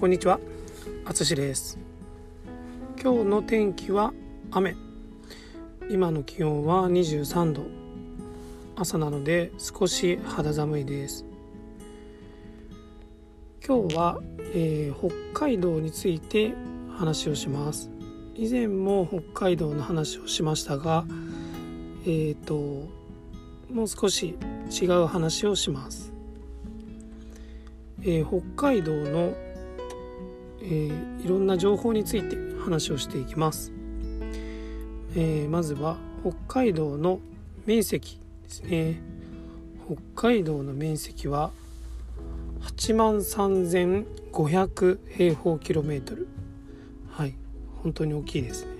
こんにちは、あつしです。今日の天気は雨。今の気温は23度。朝なので少し肌寒いです。今日は、えー、北海道について話をします。以前も北海道の話をしましたがえっ、ー、ともう少し違う話をします。えー、北海道の、ー、いろんな情報について話をしていきます、えー、まずは北海道の面積ですね。北海道の面積は8万3500平方キロメートル。はい本当に大きいですね、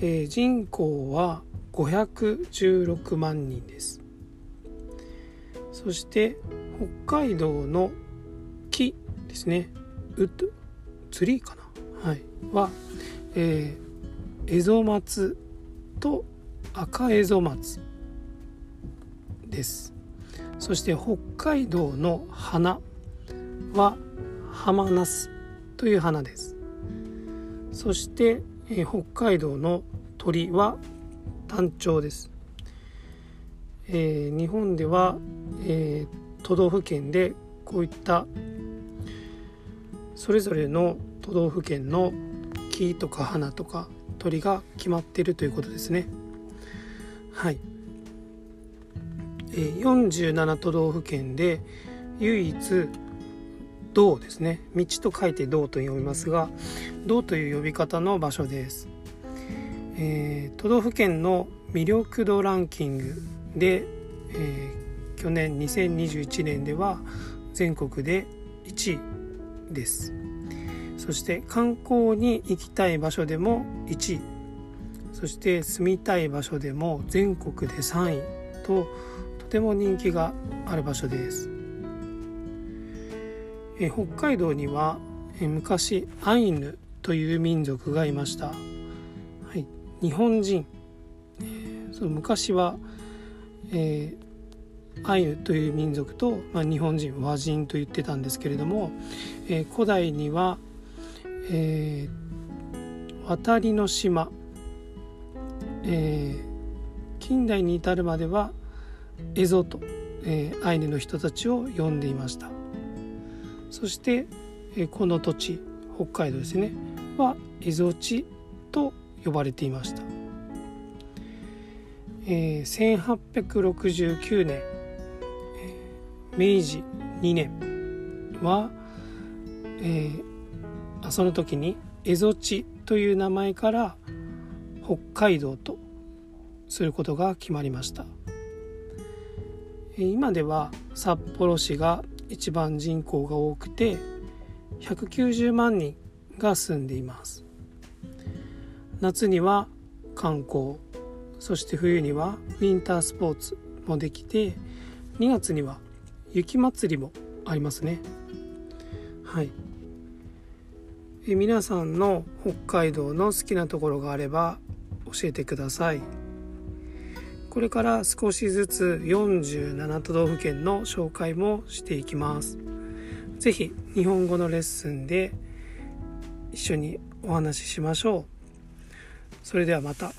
えー、人口は516万人です。そして北海道の木ですね。ウッツリーかな？はい。は、えー、エゾマツと赤エゾマツです。そして北海道の花はハマナスという花です。そして、えー、北海道の鳥はタンチョウです、えー、日本では、えー都道府県でこういったそれぞれの都道府県の木とか花とか鳥が決まっているということですね。はい。え47都道府県で唯一道ですね道と書いて道と読みますが道という呼び方の場所です、えー、都道府県の魅力度ランキングで、えー、去年2021年では全国で1位です。そして観光に行きたい場所でも1位そして住みたい場所でも全国で3位ととても人気がある場所です。え北海道にはえ昔アイヌという民族がいました、はい、日本人、えー、その昔は、えー、アイヌという民族と、まあ、日本人和人と言ってたんですけれども、えー、古代には、えー、渡りの島、えー、近代に至るまではエゾと、えー、アイヌの人たちを呼んでいました。そして、えー、この土地北海道ですねはエゾ地と呼ばれていました、えー、1869年明治2年は、えー、その時に蝦夷地という名前から北海道とすることが決まりました。今では札幌市が一番人口が多くて190万人が住んでいます。夏には観光そして冬にはウィンタースポーツもできて2月には雪まつりもありますね。はい。え皆さんの北海道の好きなところがあれば教えてください。これから少しずつ47都道府県の紹介もしていきます。是非日本語のレッスンで一緒にお話ししましょう。それではまた。